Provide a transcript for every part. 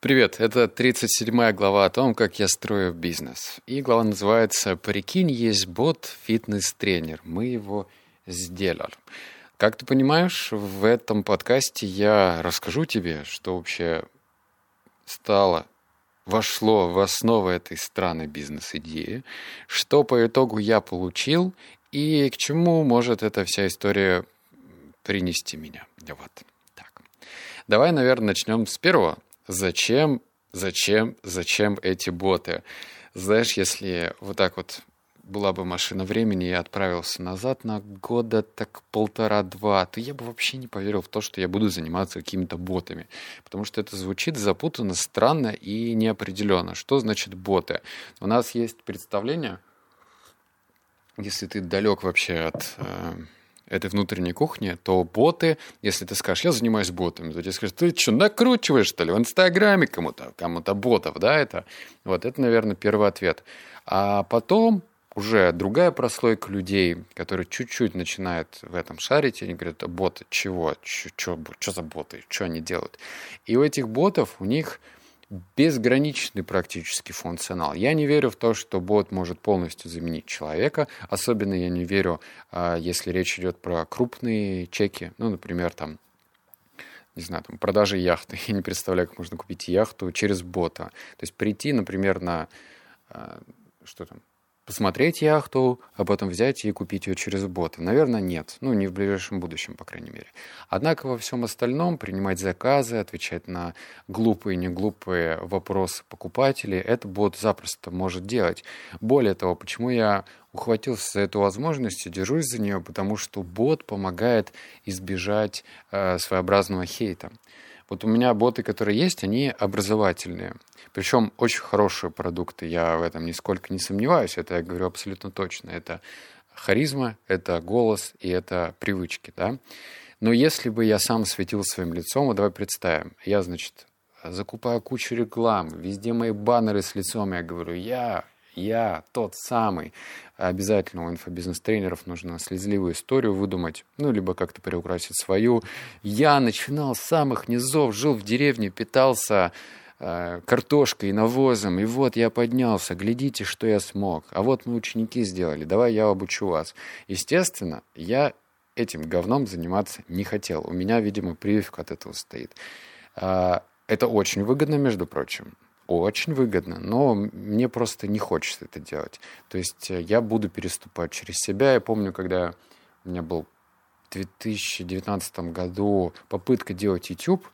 Привет, это 37 глава о том, как я строю бизнес. И глава называется «Прикинь, есть бот фитнес-тренер. Мы его сделали». Как ты понимаешь, в этом подкасте я расскажу тебе, что вообще стало, вошло в основу этой странной бизнес-идеи, что по итогу я получил и к чему может эта вся история принести меня. Вот так. Давай, наверное, начнем с первого. Зачем, зачем, зачем эти боты? Знаешь, если вот так вот была бы машина времени я отправился назад на года так полтора-два, то я бы вообще не поверил в то, что я буду заниматься какими-то ботами. Потому что это звучит запутанно, странно и неопределенно. Что значит боты? У нас есть представление, если ты далек вообще от э, этой внутренней кухни, то боты, если ты скажешь, я занимаюсь ботами, то тебе скажут, ты что, накручиваешь, что ли, в Инстаграме кому-то, кому-то ботов, да, это? Вот, это, наверное, первый ответ. А потом уже другая прослойка людей, которые чуть-чуть начинают в этом шарить, они говорят, боты чего? Что за боты? Что они делают? И у этих ботов, у них безграничный практически функционал. Я не верю в то, что бот может полностью заменить человека. Особенно я не верю, а, если речь идет про крупные чеки. Ну, например, там не знаю, там, продажи яхты. Я не представляю, как можно купить яхту через бота. То есть прийти, например, на а, что там, посмотреть яхту, а потом взять и купить ее через боты? Наверное, нет. Ну, не в ближайшем будущем, по крайней мере. Однако во всем остальном принимать заказы, отвечать на глупые и неглупые вопросы покупателей, это бот запросто может делать. Более того, почему я ухватился за эту возможность и держусь за нее, потому что бот помогает избежать э, своеобразного хейта. Вот у меня боты, которые есть, они образовательные. Причем очень хорошие продукты, я в этом нисколько не сомневаюсь, это я говорю абсолютно точно. Это харизма, это голос и это привычки, да. Но если бы я сам светил своим лицом, вот давай представим, я, значит, закупаю кучу рекламы, везде мои баннеры с лицом, я говорю, я я тот самый. Обязательно у инфобизнес-тренеров нужно слезливую историю выдумать, ну, либо как-то переукрасить свою. Я начинал с самых низов, жил в деревне, питался э, картошкой, навозом, и вот я поднялся, глядите, что я смог. А вот мы ученики сделали, давай я обучу вас. Естественно, я этим говном заниматься не хотел. У меня, видимо, прививка от этого стоит. А, это очень выгодно, между прочим очень выгодно, но мне просто не хочется это делать. То есть э, я буду переступать через себя. Я помню, когда у меня был в 2019 году попытка делать YouTube,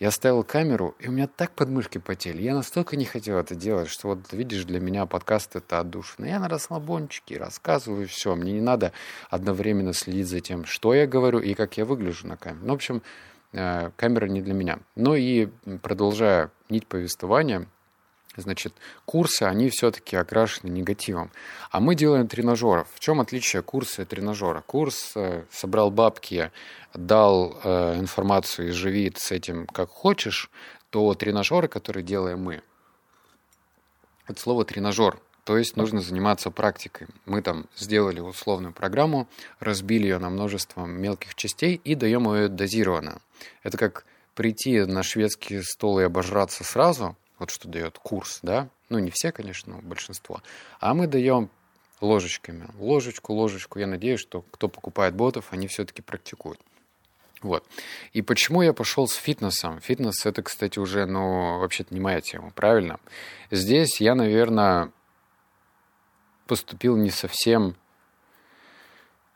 я ставил камеру, и у меня так подмышки потели. Я настолько не хотел это делать, что вот, видишь, для меня подкаст — это отдушина. Я на расслабончике рассказываю все. Мне не надо одновременно следить за тем, что я говорю и как я выгляжу на камере. Ну, в общем, камера не для меня. Ну и продолжая нить повествования, значит, курсы, они все-таки окрашены негативом. А мы делаем тренажеров. В чем отличие курса и тренажера? Курс э, собрал бабки, дал э, информацию и живи с этим как хочешь, то тренажеры, которые делаем мы, это слово тренажер. То есть нужно заниматься практикой. Мы там сделали условную программу, разбили ее на множество мелких частей и даем ее дозированно. Это как прийти на шведский стол и обожраться сразу, вот что дает курс, да, ну не все, конечно, но большинство, а мы даем ложечками, ложечку, ложечку. Я надеюсь, что кто покупает ботов, они все-таки практикуют. Вот. И почему я пошел с фитнесом? Фитнес это, кстати, уже, ну, вообще-то не моя тема, правильно? Здесь я, наверное, поступил не совсем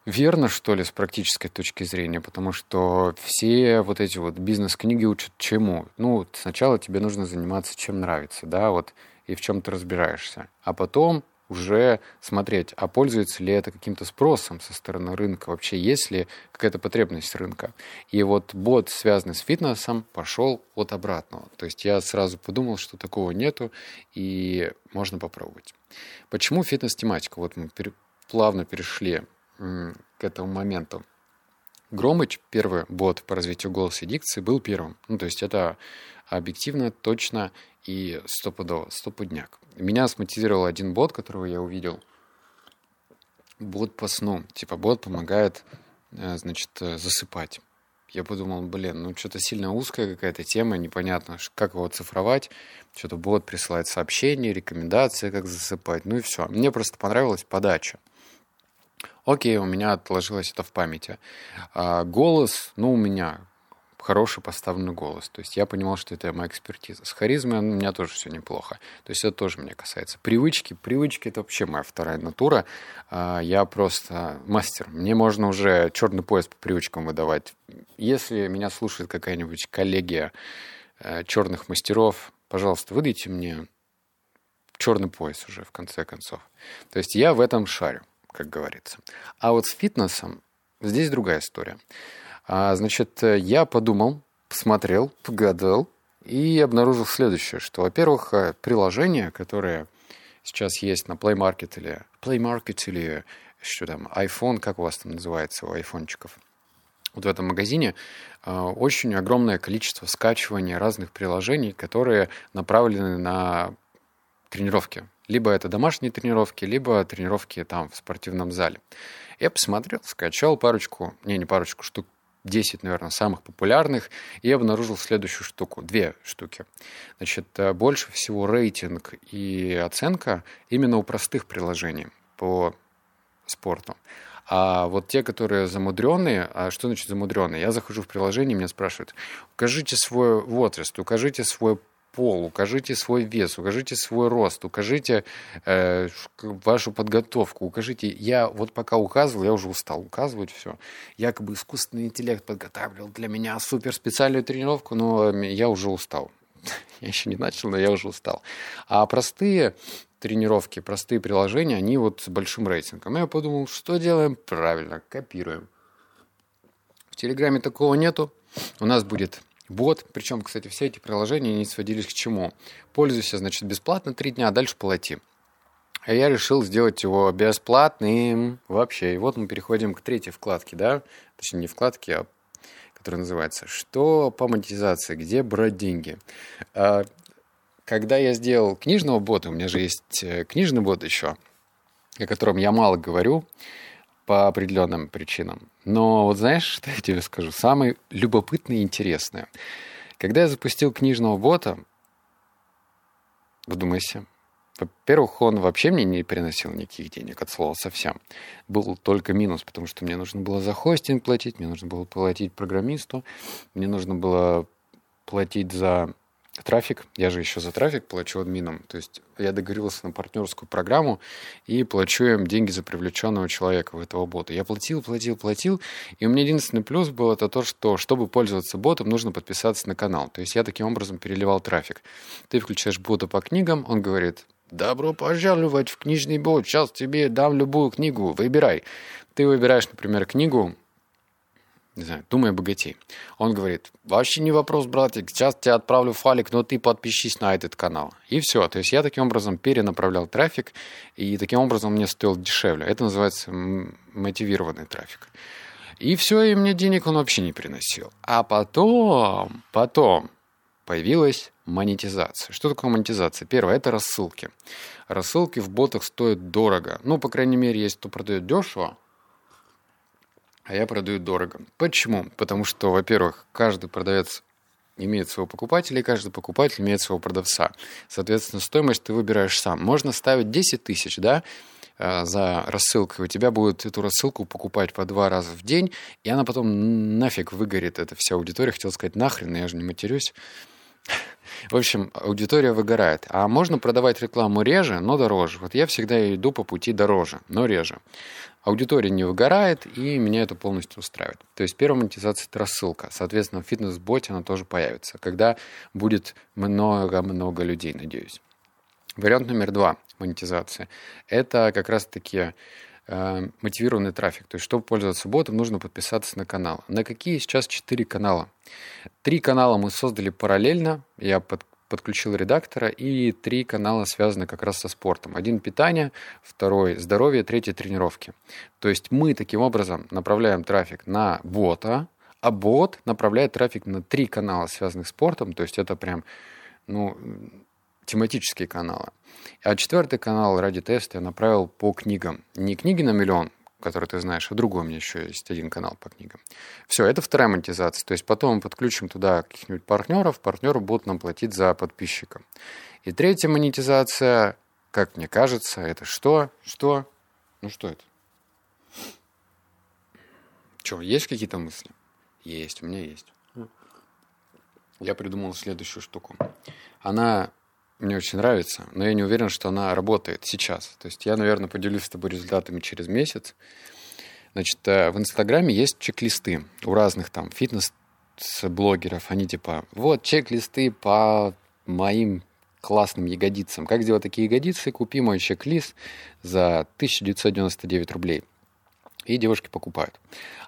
верно, что ли, с практической точки зрения, потому что все вот эти вот бизнес-книги учат чему? Ну, сначала тебе нужно заниматься чем нравится, да, вот, и в чем ты разбираешься. А потом уже смотреть, а пользуется ли это каким-то спросом со стороны рынка, вообще есть ли какая-то потребность рынка. И вот бот, связанный с фитнесом, пошел от обратного. То есть я сразу подумал, что такого нету, и можно попробовать. Почему фитнес-тематика? Вот мы плавно перешли к этому моменту. Громыч, первый бот по развитию голоса и дикции, был первым. Ну, то есть это объективно, точно и стопудово, стопудняк. Меня смотивировал один бот, которого я увидел. Бот по сну. Типа бот помогает, э, значит, э, засыпать. Я подумал, блин, ну что-то сильно узкая какая-то тема, непонятно, как его цифровать. Что-то бот присылает сообщения, рекомендации, как засыпать, ну и все. Мне просто понравилась подача. Окей, у меня отложилось это в памяти. А голос, ну, у меня хороший поставленный голос. То есть я понимал, что это моя экспертиза. С харизмой у меня тоже все неплохо. То есть это тоже меня касается. Привычки. Привычки — это вообще моя вторая натура. А, я просто мастер. Мне можно уже черный пояс по привычкам выдавать. Если меня слушает какая-нибудь коллегия э, черных мастеров, пожалуйста, выдайте мне черный пояс уже, в конце концов. То есть я в этом шарю, как говорится. А вот с фитнесом здесь другая история. А, значит, я подумал, посмотрел, погадал и обнаружил следующее, что, во-первых, э, приложение, которое сейчас есть на Play Market или Play Market или что там, iPhone, как у вас там называется, у айфончиков, вот в этом магазине э, очень огромное количество скачивания разных приложений, которые направлены на тренировки. Либо это домашние тренировки, либо тренировки там в спортивном зале. Я посмотрел, скачал парочку, не, не парочку, штук 10, наверное, самых популярных, и обнаружил следующую штуку, две штуки. Значит, э, больше всего рейтинг и оценка именно у простых приложений по спорту. А вот те, которые замудренные, а что значит замудренные? Я захожу в приложение, меня спрашивают, укажите свой возраст, укажите свой пол, укажите свой вес, укажите свой рост, укажите э, вашу подготовку, укажите. Я вот пока указывал, я уже устал указывать все. Якобы искусственный интеллект подготавливал для меня супер специальную тренировку, но я уже устал. Я еще не начал, но я уже устал. А простые тренировки, простые приложения, они вот с большим рейтингом. Я подумал, что делаем? Правильно, копируем. В Телеграме такого нету. У нас будет Бот, причем, кстати, все эти приложения не сводились к чему. Пользуйся, значит, бесплатно три дня, а дальше плати. А я решил сделать его бесплатным вообще. И вот мы переходим к третьей вкладке, да? Точнее, не вкладке, а которая называется «Что по монетизации? Где брать деньги?» а, Когда я сделал книжного бота, у меня же есть э, книжный бот еще, о котором я мало говорю, по определенным причинам. Но вот знаешь, что я тебе скажу? Самое любопытное и интересное. Когда я запустил книжного бота, вдумайся, во-первых, он вообще мне не приносил никаких денег, от слова совсем. Был только минус, потому что мне нужно было за хостинг платить, мне нужно было платить программисту, мне нужно было платить за трафик. Я же еще за трафик плачу админам. То есть я договорился на партнерскую программу и плачу им деньги за привлеченного человека в этого бота. Я платил, платил, платил. И у меня единственный плюс был это то, что чтобы пользоваться ботом, нужно подписаться на канал. То есть я таким образом переливал трафик. Ты включаешь бота по книгам, он говорит, добро пожаловать в книжный бот, сейчас тебе дам любую книгу, выбирай. Ты выбираешь, например, книгу, не знаю, думай о богатей. Он говорит, вообще не вопрос, братик, сейчас тебе отправлю файлик, но ты подпишись на этот канал. И все. То есть я таким образом перенаправлял трафик, и таким образом мне стоил дешевле. Это называется мотивированный трафик. И все, и мне денег он вообще не приносил. А потом, потом появилась монетизация. Что такое монетизация? Первое – это рассылки. Рассылки в ботах стоят дорого. Ну, по крайней мере, если кто продает дешево, а я продаю дорого. Почему? Потому что, во-первых, каждый продавец имеет своего покупателя, и каждый покупатель имеет своего продавца. Соответственно, стоимость ты выбираешь сам. Можно ставить 10 тысяч, да, э, за рассылку. У тебя будет эту рассылку покупать по два раза в день, и она потом нафиг выгорит, эта вся аудитория. Хотел сказать нахрен, я же не матерюсь. В общем, аудитория выгорает. А можно продавать рекламу реже, но дороже. Вот я всегда иду по пути дороже, но реже. Аудитория не выгорает, и меня это полностью устраивает. То есть первая монетизация – это рассылка. Соответственно, в фитнес-боте она тоже появится, когда будет много-много людей, надеюсь. Вариант номер два монетизации – это как раз-таки э, мотивированный трафик. То есть, чтобы пользоваться ботом, нужно подписаться на канал. На какие сейчас четыре канала? Три канала мы создали параллельно. Я под, подключил редактора, и три канала связаны как раз со спортом. Один питание, второй здоровье, третий тренировки. То есть мы таким образом направляем трафик на бота, а бот направляет трафик на три канала, связанных с спортом. То есть это прям, ну, тематические каналы. А четвертый канал ради теста я направил по книгам. Не книги на миллион, который ты знаешь, а другой у меня еще есть один канал по книгам. Все, это вторая монетизация. То есть потом мы подключим туда каких-нибудь партнеров, партнеры будут нам платить за подписчика. И третья монетизация, как мне кажется, это что? Что? Ну что это? Что, есть какие-то мысли? Есть, у меня есть. Я придумал следующую штуку. Она мне очень нравится, но я не уверен, что она работает сейчас. То есть я, наверное, поделюсь с тобой результатами через месяц. Значит, э, в Инстаграме есть чек-листы у разных там фитнес-блогеров. Они типа, вот чек-листы по моим классным ягодицам. Как сделать такие ягодицы? Купи мой чек-лист за 1999 рублей. И девушки покупают.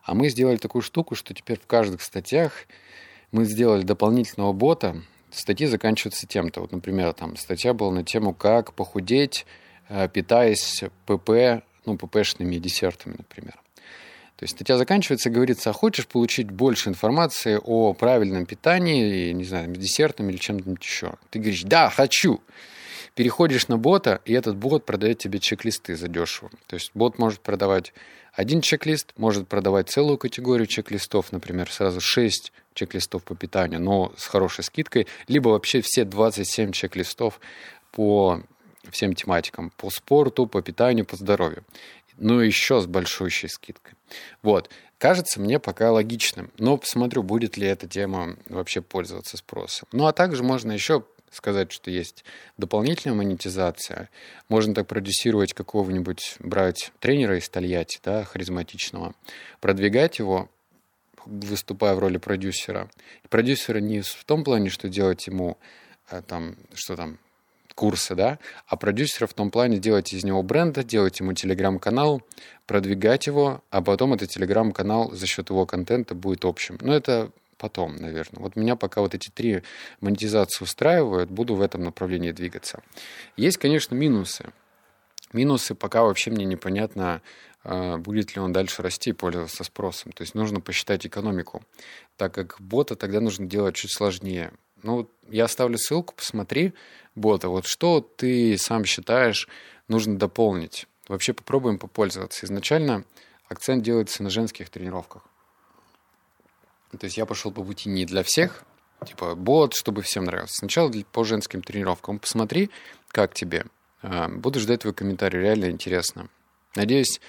А мы сделали такую штуку, что теперь в каждых статьях мы сделали дополнительного бота, статьи заканчиваются тем-то. Вот, например, там статья была на тему «Как похудеть, э, питаясь ПП, ну, ППшными десертами, например». То есть статья заканчивается, говорится, а хочешь получить больше информации о правильном питании, не знаю, десертом или чем-нибудь еще? Ты говоришь, да, хочу. Переходишь на бота, и этот бот продает тебе чек-листы задешево. То есть бот может продавать один чек-лист, может продавать целую категорию чек-листов, например, сразу 6 чек-листов по питанию, но с хорошей скидкой, либо вообще все 27 чек-листов по всем тематикам, по спорту, по питанию, по здоровью. Ну, еще с большущей скидкой. Вот. Кажется мне пока логичным, но посмотрю, будет ли эта тема вообще пользоваться спросом. Ну, а также можно еще сказать, что есть дополнительная монетизация. Можно так продюсировать какого-нибудь, брать тренера из Тольятти, да, харизматичного, продвигать его, выступая в роли продюсера. И продюсера не в том плане, что делать ему а, там, что там, курсы, да, а продюсера в том плане делать из него бренда, делать ему телеграм-канал, продвигать его, а потом этот телеграм-канал за счет его контента будет общим. Но это потом, наверное. Вот меня пока вот эти три монетизации устраивают, буду в этом направлении двигаться. Есть, конечно, минусы. Минусы пока вообще мне непонятно, а, будет ли он дальше расти и пользоваться спросом. То есть нужно посчитать экономику, так как бота тогда нужно делать чуть сложнее. Ну, я оставлю ссылку, посмотри бота. Вот что ты сам считаешь нужно дополнить? Вообще попробуем попользоваться. Изначально акцент делается на женских тренировках. То есть я пошел по пути не для всех, типа бот, чтобы всем нравился. Сначала по женским тренировкам. Посмотри, как тебе. А, буду ждать твой комментарий, реально интересно. Надеюсь,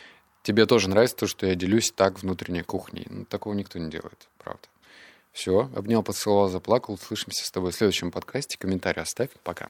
тебе тоже нравится то, что я делюсь так внутренней кухней. Ну, такого никто не делает, правда. Все, обнял, поцеловал, заплакал. Услышимся с тобой в следующем подкасте. Комментарий оставь. Пока.